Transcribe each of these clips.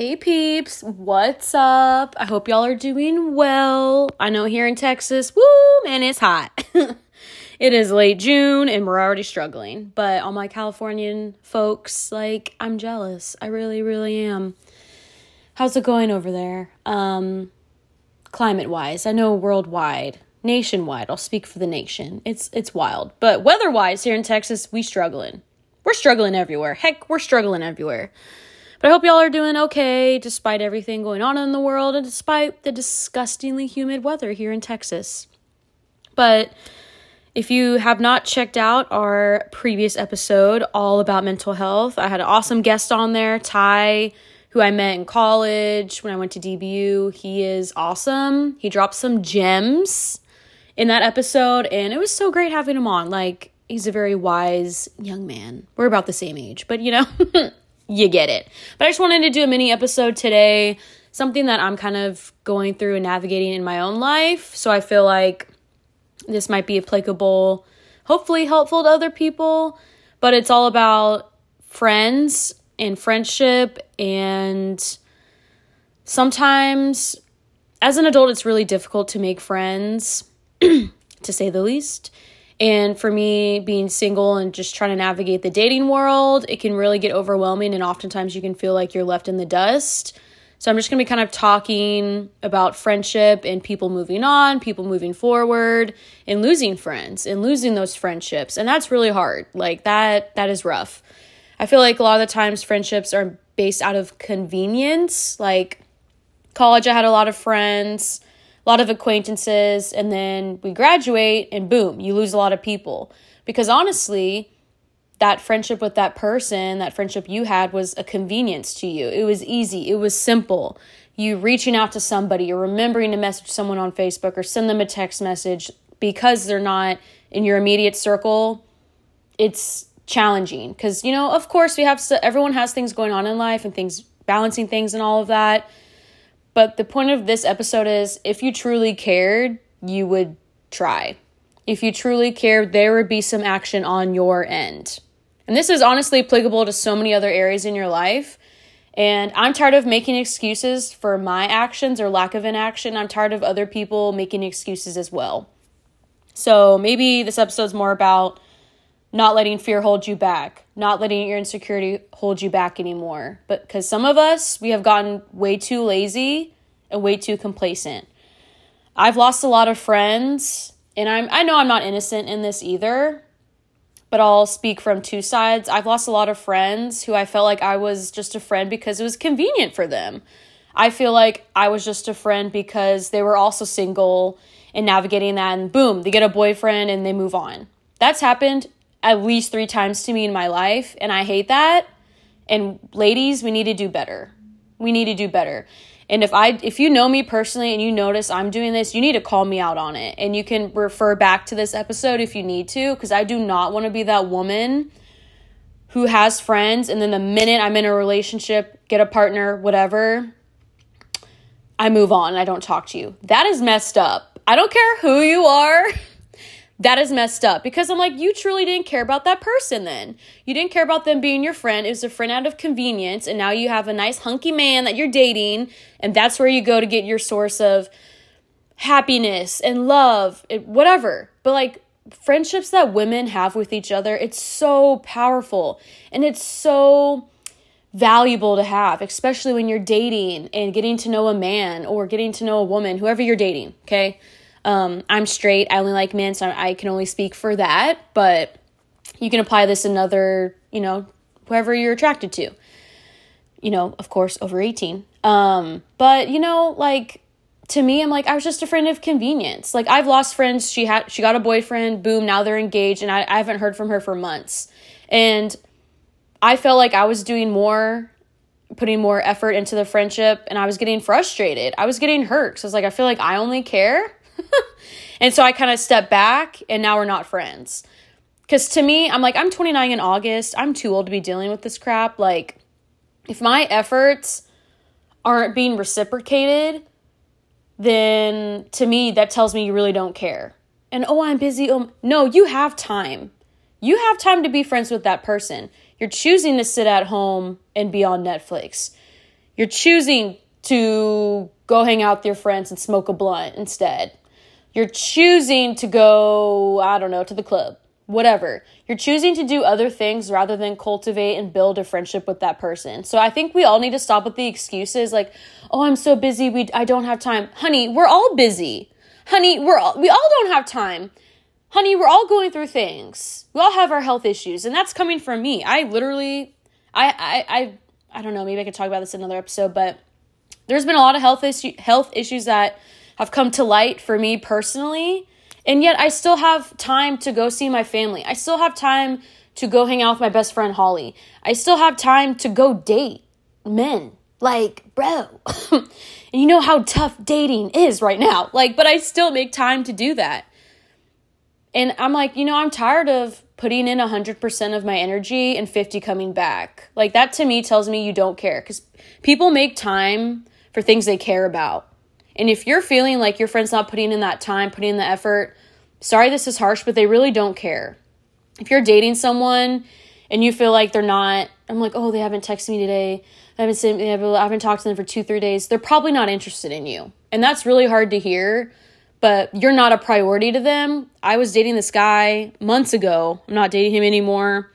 Hey peeps, what's up? I hope y'all are doing well. I know here in Texas, woo, man, it's hot. it is late June and we're already struggling. But all my Californian folks, like, I'm jealous. I really, really am. How's it going over there? Um, climate wise, I know worldwide, nationwide, I'll speak for the nation. It's it's wild. But weather wise, here in Texas, we struggling. We're struggling everywhere. Heck, we're struggling everywhere. But I hope y'all are doing okay despite everything going on in the world and despite the disgustingly humid weather here in Texas. But if you have not checked out our previous episode all about mental health, I had an awesome guest on there, Ty, who I met in college when I went to DBU. He is awesome. He dropped some gems in that episode, and it was so great having him on. Like, he's a very wise young man. We're about the same age, but you know, you get it. But I just wanted to do a mini episode today, something that I'm kind of going through and navigating in my own life. So I feel like this might be applicable, hopefully helpful to other people. But it's all about friends and friendship. And sometimes, as an adult, it's really difficult to make friends, to say the least. And for me, being single and just trying to navigate the dating world, it can really get overwhelming. And oftentimes you can feel like you're left in the dust. So I'm just going to be kind of talking about friendship and people moving on, people moving forward, and losing friends and losing those friendships. And that's really hard. Like that that is rough. I feel like a lot of the times friendships are based out of convenience. Like college I had a lot of friends lot of acquaintances, and then we graduate, and boom, you lose a lot of people. Because honestly, that friendship with that person, that friendship you had, was a convenience to you. It was easy, it was simple. You reaching out to somebody or remembering to message someone on Facebook or send them a text message because they're not in your immediate circle, it's challenging. Because, you know, of course, we have everyone has things going on in life and things, balancing things and all of that. But the point of this episode is if you truly cared, you would try. If you truly cared, there would be some action on your end. And this is honestly applicable to so many other areas in your life. And I'm tired of making excuses for my actions or lack of inaction. I'm tired of other people making excuses as well. So maybe this episode's more about not letting fear hold you back, not letting your insecurity hold you back anymore. But because some of us, we have gotten way too lazy and way too complacent. I've lost a lot of friends, and I'm I know I'm not innocent in this either, but I'll speak from two sides. I've lost a lot of friends who I felt like I was just a friend because it was convenient for them. I feel like I was just a friend because they were also single and navigating that, and boom, they get a boyfriend and they move on. That's happened at least three times to me in my life, and I hate that. And ladies, we need to do better. We need to do better. And if I if you know me personally and you notice I'm doing this, you need to call me out on it. And you can refer back to this episode if you need to because I do not want to be that woman who has friends and then the minute I'm in a relationship, get a partner, whatever, I move on. I don't talk to you. That is messed up. I don't care who you are. that is messed up because I'm like, you truly didn't care about that person then. You didn't care about them being your friend. It was a friend out of convenience. And now you have a nice hunky man that you're dating. And that's where you go to get your source of happiness and love, and whatever. But like friendships that women have with each other, it's so powerful and it's so valuable to have, especially when you're dating and getting to know a man or getting to know a woman, whoever you're dating, okay? Um, I'm straight. I only like men, so I can only speak for that. But you can apply this another, you know, whoever you're attracted to. You know, of course, over 18. Um, but you know, like to me, I'm like, I was just a friend of convenience. Like I've lost friends. She had she got a boyfriend, boom, now they're engaged, and I, I haven't heard from her for months. And I felt like I was doing more putting more effort into the friendship and I was getting frustrated. I was getting hurt. So I was like, I feel like I only care and so I kind of stepped back and now we're not friends. Because to me, I'm like, I'm 29 in August. I'm too old to be dealing with this crap. Like, if my efforts aren't being reciprocated, then to me, that tells me you really don't care. And oh, I'm busy. Oh, no, you have time. You have time to be friends with that person. You're choosing to sit at home and be on Netflix. You're choosing to go hang out with your friends and smoke a blunt instead. You're choosing to go, I don't know, to the club, whatever. You're choosing to do other things rather than cultivate and build a friendship with that person. So I think we all need to stop with the excuses like, "Oh, I'm so busy, we I don't have time." Honey, we're all busy. Honey, we're all, we all don't have time. Honey, we're all going through things. We all have our health issues, and that's coming from me. I literally I I I I don't know, maybe I could talk about this in another episode, but there's been a lot of health issue health issues that have come to light for me personally. And yet I still have time to go see my family. I still have time to go hang out with my best friend Holly. I still have time to go date men. Like, bro. and you know how tough dating is right now. Like, but I still make time to do that. And I'm like, you know, I'm tired of putting in 100% of my energy and 50 coming back. Like that to me tells me you don't care cuz people make time for things they care about. And if you're feeling like your friend's not putting in that time, putting in the effort, sorry this is harsh, but they really don't care. If you're dating someone and you feel like they're not, I'm like, oh, they haven't texted me today. I haven't seen, I haven't talked to them for two, three days. They're probably not interested in you. And that's really hard to hear, but you're not a priority to them. I was dating this guy months ago. I'm not dating him anymore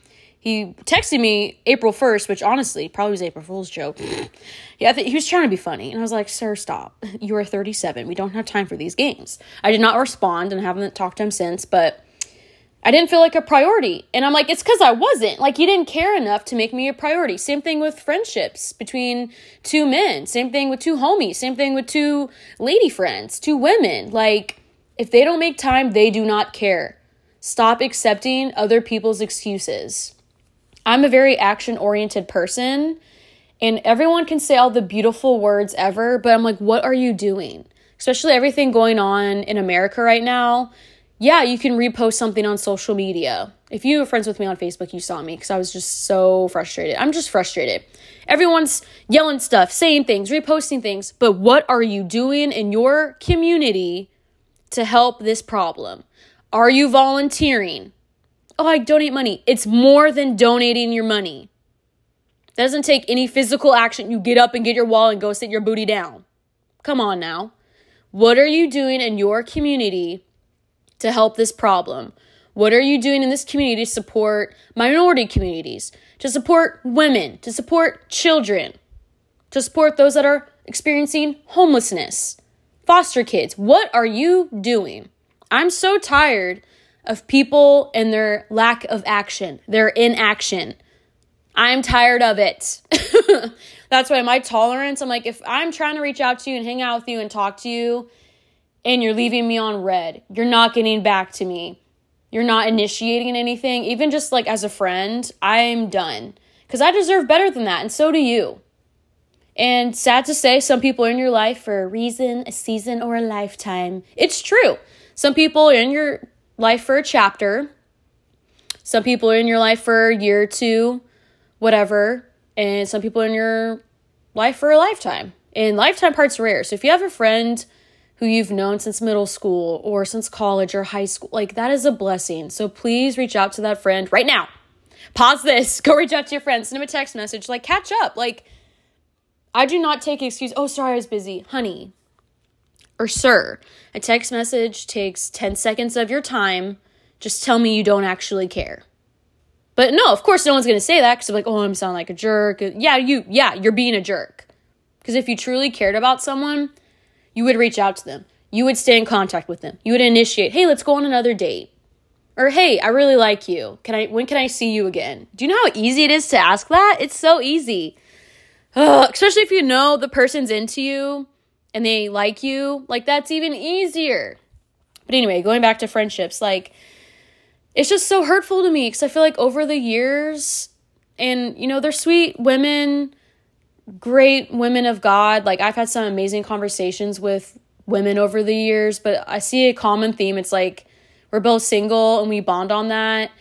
he texted me April 1st, which honestly probably was April Fool's joke. yeah, th- he was trying to be funny. And I was like, sir, stop. You are 37. We don't have time for these games. I did not respond and haven't talked to him since, but I didn't feel like a priority. And I'm like, it's because I wasn't. Like, he didn't care enough to make me a priority. Same thing with friendships between two men. Same thing with two homies. Same thing with two lady friends, two women. Like, if they don't make time, they do not care. Stop accepting other people's excuses. I'm a very action oriented person, and everyone can say all the beautiful words ever, but I'm like, what are you doing? Especially everything going on in America right now. Yeah, you can repost something on social media. If you were friends with me on Facebook, you saw me because I was just so frustrated. I'm just frustrated. Everyone's yelling stuff, saying things, reposting things, but what are you doing in your community to help this problem? Are you volunteering? Oh, I donate money. It's more than donating your money. That doesn't take any physical action. You get up and get your wall and go sit your booty down. Come on now. What are you doing in your community to help this problem? What are you doing in this community to support minority communities, to support women, to support children, to support those that are experiencing homelessness, foster kids? What are you doing? I'm so tired of people and their lack of action, their inaction. I'm tired of it. That's why my tolerance, I'm like, if I'm trying to reach out to you and hang out with you and talk to you, and you're leaving me on read, you're not getting back to me, you're not initiating anything, even just like as a friend, I'm done. Because I deserve better than that, and so do you. And sad to say, some people are in your life for a reason, a season, or a lifetime. It's true. Some people in your life for a chapter. Some people are in your life for a year or two, whatever. And some people are in your life for a lifetime. And lifetime part's are rare. So if you have a friend who you've known since middle school or since college or high school, like that is a blessing. So please reach out to that friend right now. Pause this. Go reach out to your friend. Send him a text message. Like catch up. Like I do not take excuse. Oh, sorry, I was busy. Honey, or sir. A text message takes 10 seconds of your time. Just tell me you don't actually care. But no, of course, no one's going to say that because like, oh, I'm sounding like a jerk. Yeah, you, yeah, you're being a jerk. Because if you truly cared about someone, you would reach out to them. You would stay in contact with them. You would initiate, hey, let's go on another date. Or hey, I really like you. Can I when can I see you again? Do you know how easy it is to ask that? It's so easy. Ugh, especially if you know the person's into you and they like you, like that's even easier. But anyway, going back to friendships, like it's just so hurtful to me because I feel like over the years, and you know, they're sweet women, great women of God. Like I've had some amazing conversations with women over the years, but I see a common theme. It's like we're both single and we bond on that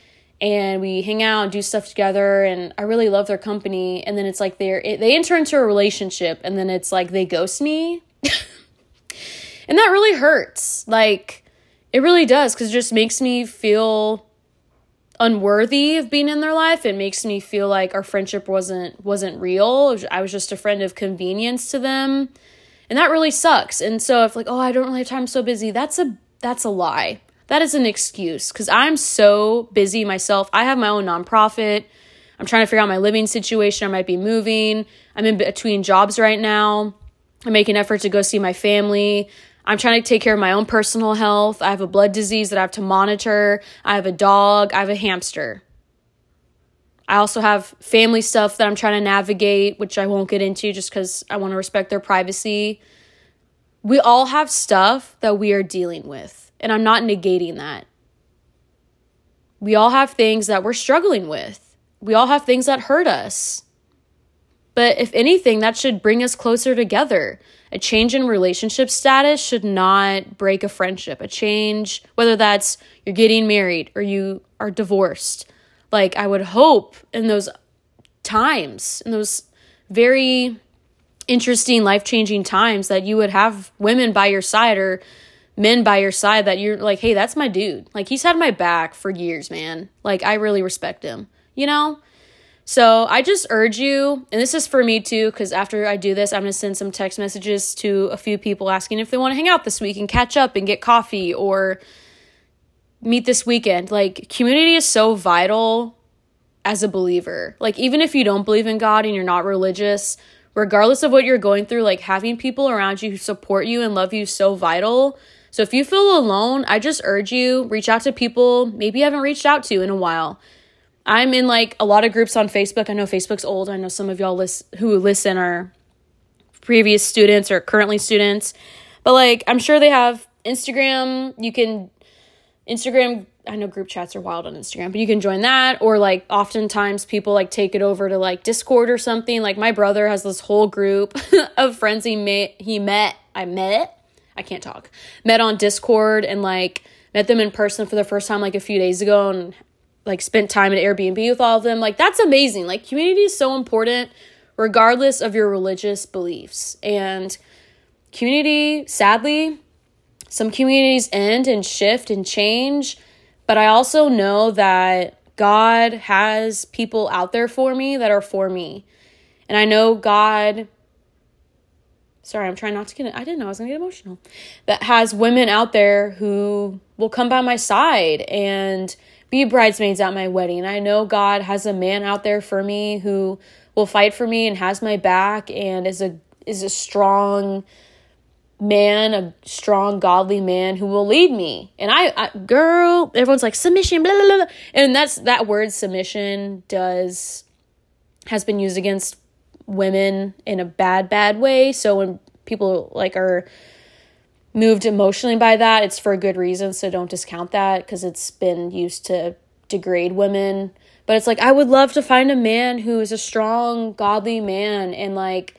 and we hang out and do stuff together and I really love their company and then it's like they're they enter into a relationship and then it's like they ghost me and that really hurts. Like, it really does because it just makes me feel unworthy of being in their life. It makes me feel like our friendship wasn't wasn't real. I was just a friend of convenience to them. And that really sucks. And so if like, oh, I don't really have time, I'm so busy, that's a that's a lie. That is an excuse because I'm so busy myself. I have my own nonprofit. I'm trying to figure out my living situation. I might be moving. I'm in between jobs right now. I make an effort to go see my family. I'm trying to take care of my own personal health. I have a blood disease that I have to monitor. I have a dog. I have a hamster. I also have family stuff that I'm trying to navigate, which I won't get into just because I want to respect their privacy. We all have stuff that we are dealing with, and I'm not negating that. We all have things that we're struggling with, we all have things that hurt us. But if anything, that should bring us closer together. A change in relationship status should not break a friendship. A change, whether that's you're getting married or you are divorced. Like, I would hope in those times, in those very interesting, life changing times, that you would have women by your side or men by your side that you're like, hey, that's my dude. Like, he's had my back for years, man. Like, I really respect him, you know? So I just urge you, and this is for me too, because after I do this, I'm going to send some text messages to a few people asking if they want to hang out this week and catch up and get coffee or meet this weekend. Like, community is so vital as a believer. Like, even if you don't believe in God and you're not religious, regardless of what you're going through, like having people around you who support you and love you so vital. So if you feel alone, I just urge you reach out to people maybe you haven't reached out to in a while. I'm in like a lot of groups on Facebook. I know Facebook's old. I know some of y'all list- who listen are previous students or currently students. But like I'm sure they have Instagram. You can Instagram I know group chats are wild on Instagram, but you can join that or like oftentimes people like take it over to like Discord or something. Like my brother has this whole group of friends he met he met I met I can't talk. Met on Discord and like met them in person for the first time like a few days ago and like spent time at Airbnb with all of them. Like that's amazing. Like community is so important regardless of your religious beliefs. And community, sadly, some communities end and shift and change, but I also know that God has people out there for me that are for me. And I know God sorry, I'm trying not to get I didn't know I was going to get emotional. That has women out there who will come by my side and be bridesmaids at my wedding. I know God has a man out there for me who will fight for me and has my back and is a is a strong man, a strong godly man who will lead me. And I, I girl, everyone's like submission, blah, blah, blah. and that's that word submission does has been used against women in a bad bad way. So when people like are moved emotionally by that, it's for a good reason. So don't discount that because it's been used to degrade women. But it's like, I would love to find a man who is a strong, godly man and like,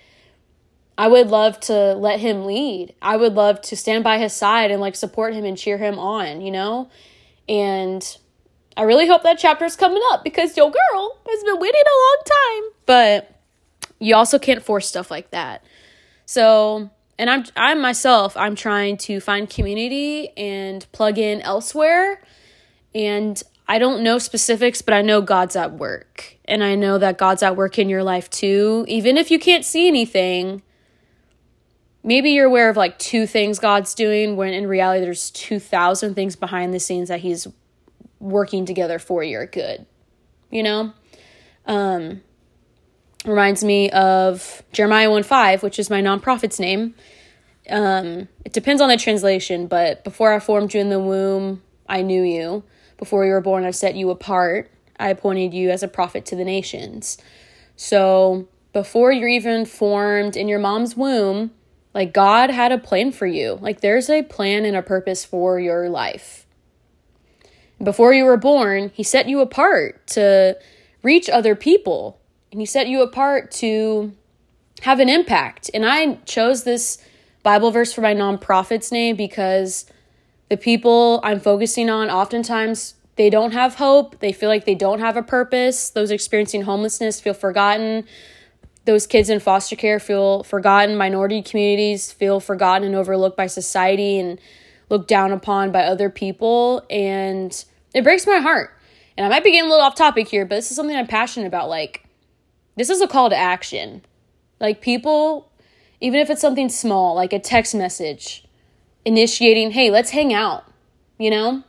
I would love to let him lead. I would love to stand by his side and like support him and cheer him on, you know? And I really hope that chapter is coming up because your girl has been waiting a long time. But you also can't force stuff like that. So and I'm I'm myself I'm trying to find community and plug in elsewhere. And I don't know specifics but I know God's at work. And I know that God's at work in your life too. Even if you can't see anything maybe you're aware of like two things God's doing when in reality there's 2000 things behind the scenes that he's working together for your good you know? Um reminds me of Jeremiah 1 5, which is my nonprofit's name. Um, it depends on the translation, but before I formed you in the womb, I knew you. Before you were born, I set you apart. I appointed you as a prophet to the nations. So before you're even formed in your mom's womb, like God had a plan for you. Like there's a plan and a purpose for your life. Before you were born, He set you apart to reach other people and he set you apart to have an impact. And I chose this Bible verse for my nonprofit's name because the people I'm focusing on oftentimes they don't have hope. They feel like they don't have a purpose. Those experiencing homelessness feel forgotten. Those kids in foster care feel forgotten. Minority communities feel forgotten and overlooked by society and looked down upon by other people. And it breaks my heart and I might be getting a little off topic here, but this is something I'm passionate about. Like, this is a call to action. Like, people, even if it's something small, like a text message, initiating, hey, let's hang out, you know?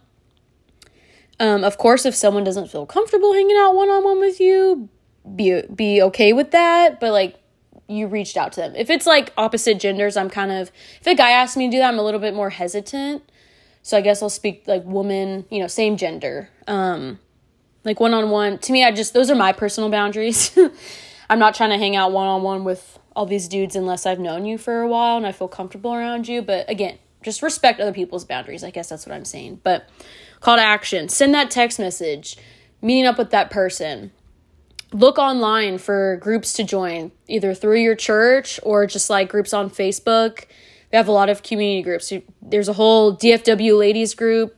Um, of course, if someone doesn't feel comfortable hanging out one on one with you, be be okay with that. But like, you reached out to them. If it's like opposite genders, I'm kind of if a guy asks me to do that, I'm a little bit more hesitant. So I guess I'll speak like woman, you know, same gender. Um, like one on one. To me, I just those are my personal boundaries. I'm not trying to hang out one on one with all these dudes unless I've known you for a while and I feel comfortable around you. But again, just respect other people's boundaries. I guess that's what I'm saying. But call to action send that text message, meeting up with that person. Look online for groups to join, either through your church or just like groups on Facebook. We have a lot of community groups. There's a whole DFW ladies group.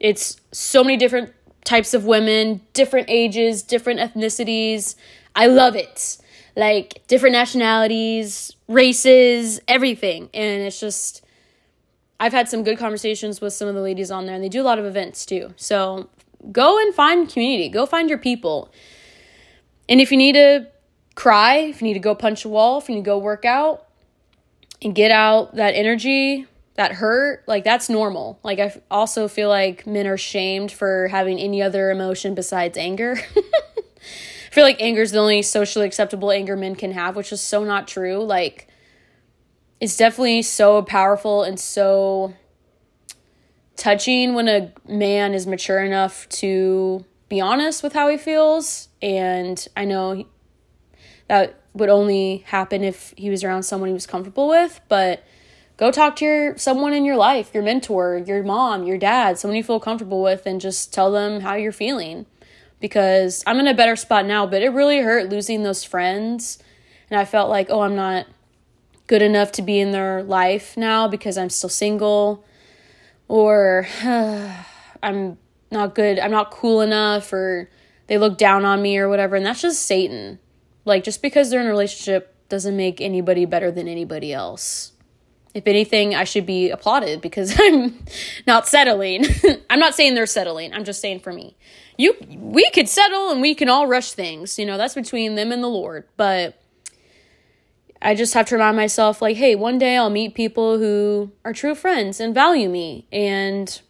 It's so many different types of women, different ages, different ethnicities. I love it. Like different nationalities, races, everything. And it's just I've had some good conversations with some of the ladies on there, and they do a lot of events too. So go and find community, go find your people. And if you need to cry, if you need to go punch a wall, if you need to go work out and get out that energy, that hurt, like that's normal. Like I also feel like men are shamed for having any other emotion besides anger. I feel like anger is the only socially acceptable anger men can have, which is so not true. Like it's definitely so powerful and so touching when a man is mature enough to be honest with how he feels. And I know that would only happen if he was around someone he was comfortable with, but go talk to your someone in your life, your mentor, your mom, your dad, someone you feel comfortable with and just tell them how you're feeling. Because I'm in a better spot now, but it really hurt losing those friends. And I felt like, oh, I'm not good enough to be in their life now because I'm still single or I'm not good, I'm not cool enough or they look down on me or whatever. And that's just Satan. Like, just because they're in a relationship doesn't make anybody better than anybody else. If anything, I should be applauded because I'm not settling. I'm not saying they're settling. I'm just saying for me. You we could settle and we can all rush things. You know, that's between them and the Lord. But I just have to remind myself, like, hey, one day I'll meet people who are true friends and value me and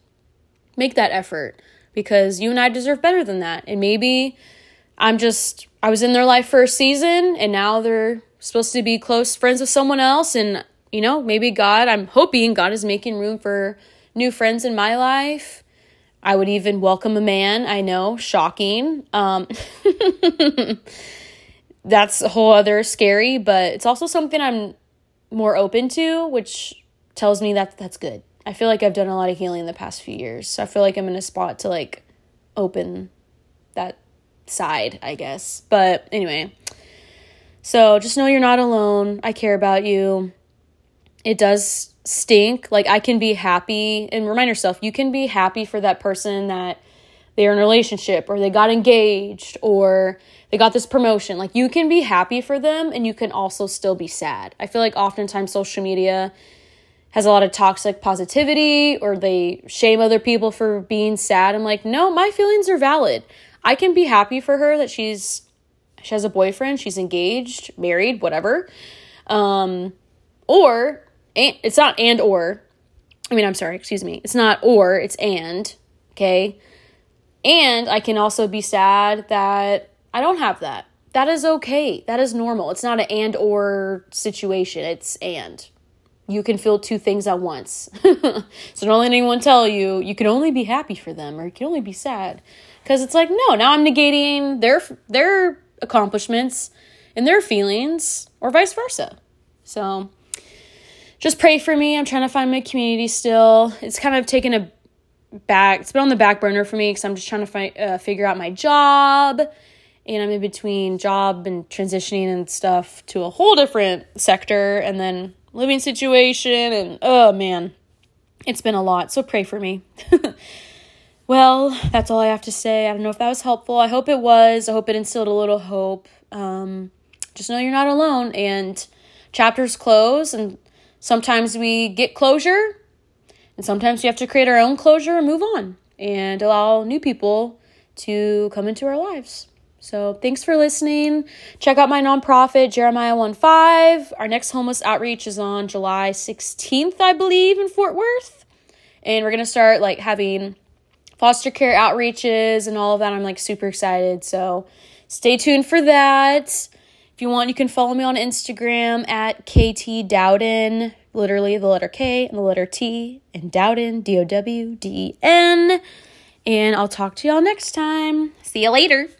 make that effort because you and I deserve better than that. And maybe I'm just, I was in their life for a season and now they're supposed to be close friends with someone else. And, you know, maybe God, I'm hoping God is making room for new friends in my life. I would even welcome a man. I know, shocking. Um, that's a whole other scary, but it's also something I'm more open to, which tells me that that's good. I feel like I've done a lot of healing in the past few years. So I feel like I'm in a spot to like open that side, I guess. But anyway, so just know you're not alone. I care about you. It does stink. Like I can be happy and remind yourself you can be happy for that person that they're in a relationship or they got engaged or they got this promotion. Like you can be happy for them and you can also still be sad. I feel like oftentimes social media has a lot of toxic positivity or they shame other people for being sad. I'm like, no, my feelings are valid. I can be happy for her that she's she has a boyfriend, she's engaged, married, whatever. Um, or and, it's not and or. I mean, I'm sorry, excuse me. It's not or, it's and. Okay. And I can also be sad that I don't have that. That is okay. That is normal. It's not an and or situation. It's and. You can feel two things at once. so don't let anyone tell you you can only be happy for them or you can only be sad. Because it's like, no, now I'm negating their their accomplishments and their feelings, or vice versa. So just pray for me. I'm trying to find my community still. It's kind of taken a back it's been on the back burner for me because i'm just trying to find, uh, figure out my job. And i'm in between job and transitioning and stuff to a whole different sector and then living situation and oh man it's been a lot. So pray for me. Well that's all i have to say. I don't know if that was helpful. I hope it was. I hope it instilled a little hope. Um, just know you're not alone and chapters close and sometimes we get closure and sometimes we have to create our own closure and move on and allow new people to come into our lives. So thanks for listening. Check out my nonprofit, Jeremiah 1 5. Our next homeless outreach is on July 16th, I believe, in Fort Worth. And we're to start like having foster care outreaches and all of that. I'm like super excited. So stay tuned for that. If you want, you can follow me on Instagram at KT Dowden, literally the letter K and the letter T, and Dowden, D O W D E N. And I'll talk to y'all next time. See you later.